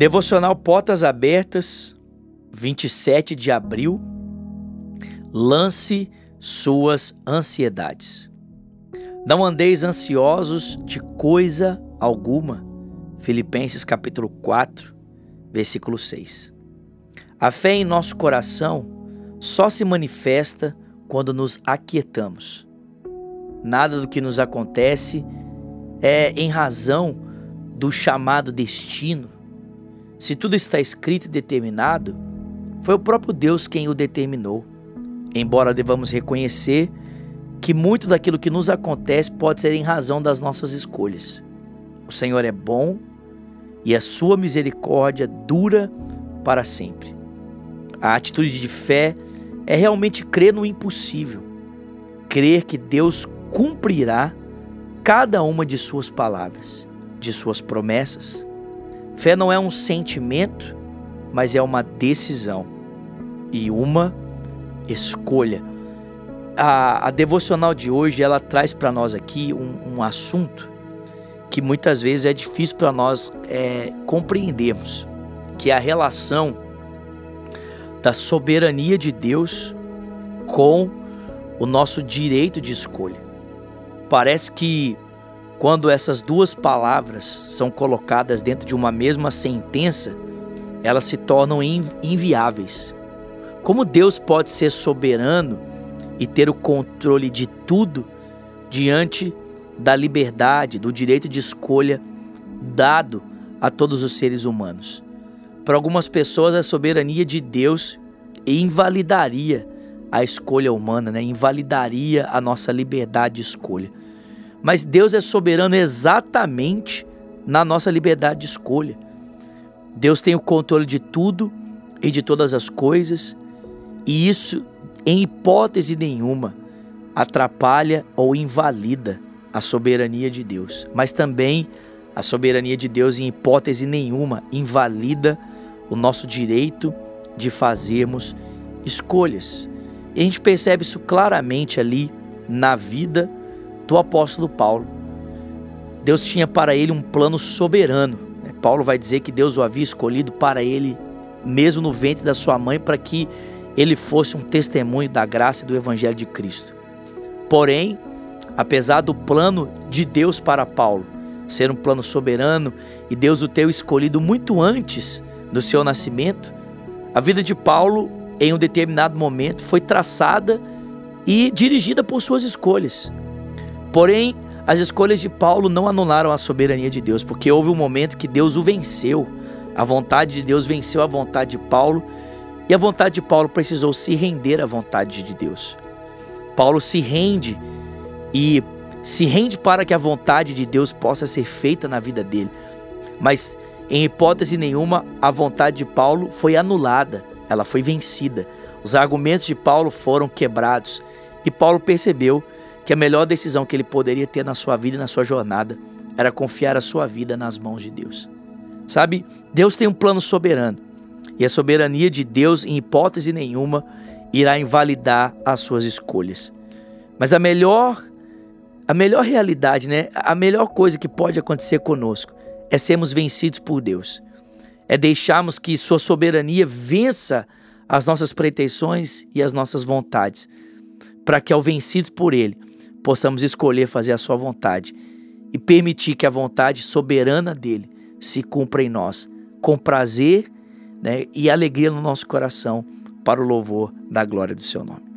Devocional Portas Abertas, 27 de abril. Lance suas ansiedades. Não andeis ansiosos de coisa alguma. Filipenses capítulo 4, versículo 6. A fé em nosso coração só se manifesta quando nos aquietamos. Nada do que nos acontece é em razão do chamado destino. Se tudo está escrito e determinado, foi o próprio Deus quem o determinou. Embora devamos reconhecer que muito daquilo que nos acontece pode ser em razão das nossas escolhas. O Senhor é bom e a sua misericórdia dura para sempre. A atitude de fé é realmente crer no impossível, crer que Deus cumprirá cada uma de suas palavras, de suas promessas. Fé não é um sentimento, mas é uma decisão e uma escolha. A, a devocional de hoje ela traz para nós aqui um, um, assunto que muitas vezes é difícil para nós é, compreendermos, que é a relação da soberania de Deus com o nosso direito de escolha. Parece que quando essas duas palavras são colocadas dentro de uma mesma sentença, elas se tornam inviáveis. Como Deus pode ser soberano e ter o controle de tudo diante da liberdade, do direito de escolha dado a todos os seres humanos? Para algumas pessoas, a soberania de Deus invalidaria a escolha humana, né? invalidaria a nossa liberdade de escolha. Mas Deus é soberano exatamente na nossa liberdade de escolha. Deus tem o controle de tudo e de todas as coisas, e isso, em hipótese nenhuma, atrapalha ou invalida a soberania de Deus. Mas também a soberania de Deus, em hipótese nenhuma, invalida o nosso direito de fazermos escolhas. E a gente percebe isso claramente ali na vida do apóstolo Paulo. Deus tinha para ele um plano soberano. Né? Paulo vai dizer que Deus o havia escolhido para ele, mesmo no ventre da sua mãe, para que ele fosse um testemunho da graça e do evangelho de Cristo. Porém, apesar do plano de Deus para Paulo ser um plano soberano e Deus o ter escolhido muito antes do seu nascimento, a vida de Paulo, em um determinado momento, foi traçada e dirigida por suas escolhas. Porém, as escolhas de Paulo não anularam a soberania de Deus, porque houve um momento que Deus o venceu. A vontade de Deus venceu a vontade de Paulo, e a vontade de Paulo precisou se render à vontade de Deus. Paulo se rende e se rende para que a vontade de Deus possa ser feita na vida dele. Mas em hipótese nenhuma, a vontade de Paulo foi anulada, ela foi vencida. Os argumentos de Paulo foram quebrados e Paulo percebeu a melhor decisão que ele poderia ter na sua vida e na sua jornada era confiar a sua vida nas mãos de Deus. Sabe, Deus tem um plano soberano e a soberania de Deus, em hipótese nenhuma, irá invalidar as suas escolhas. Mas a melhor a melhor realidade, né? A melhor coisa que pode acontecer conosco é sermos vencidos por Deus. É deixarmos que sua soberania vença as nossas pretensões e as nossas vontades, para que ao vencidos por ele, possamos escolher fazer a Sua vontade e permitir que a vontade soberana dele se cumpra em nós, com prazer né, e alegria no nosso coração, para o louvor da glória do Seu nome.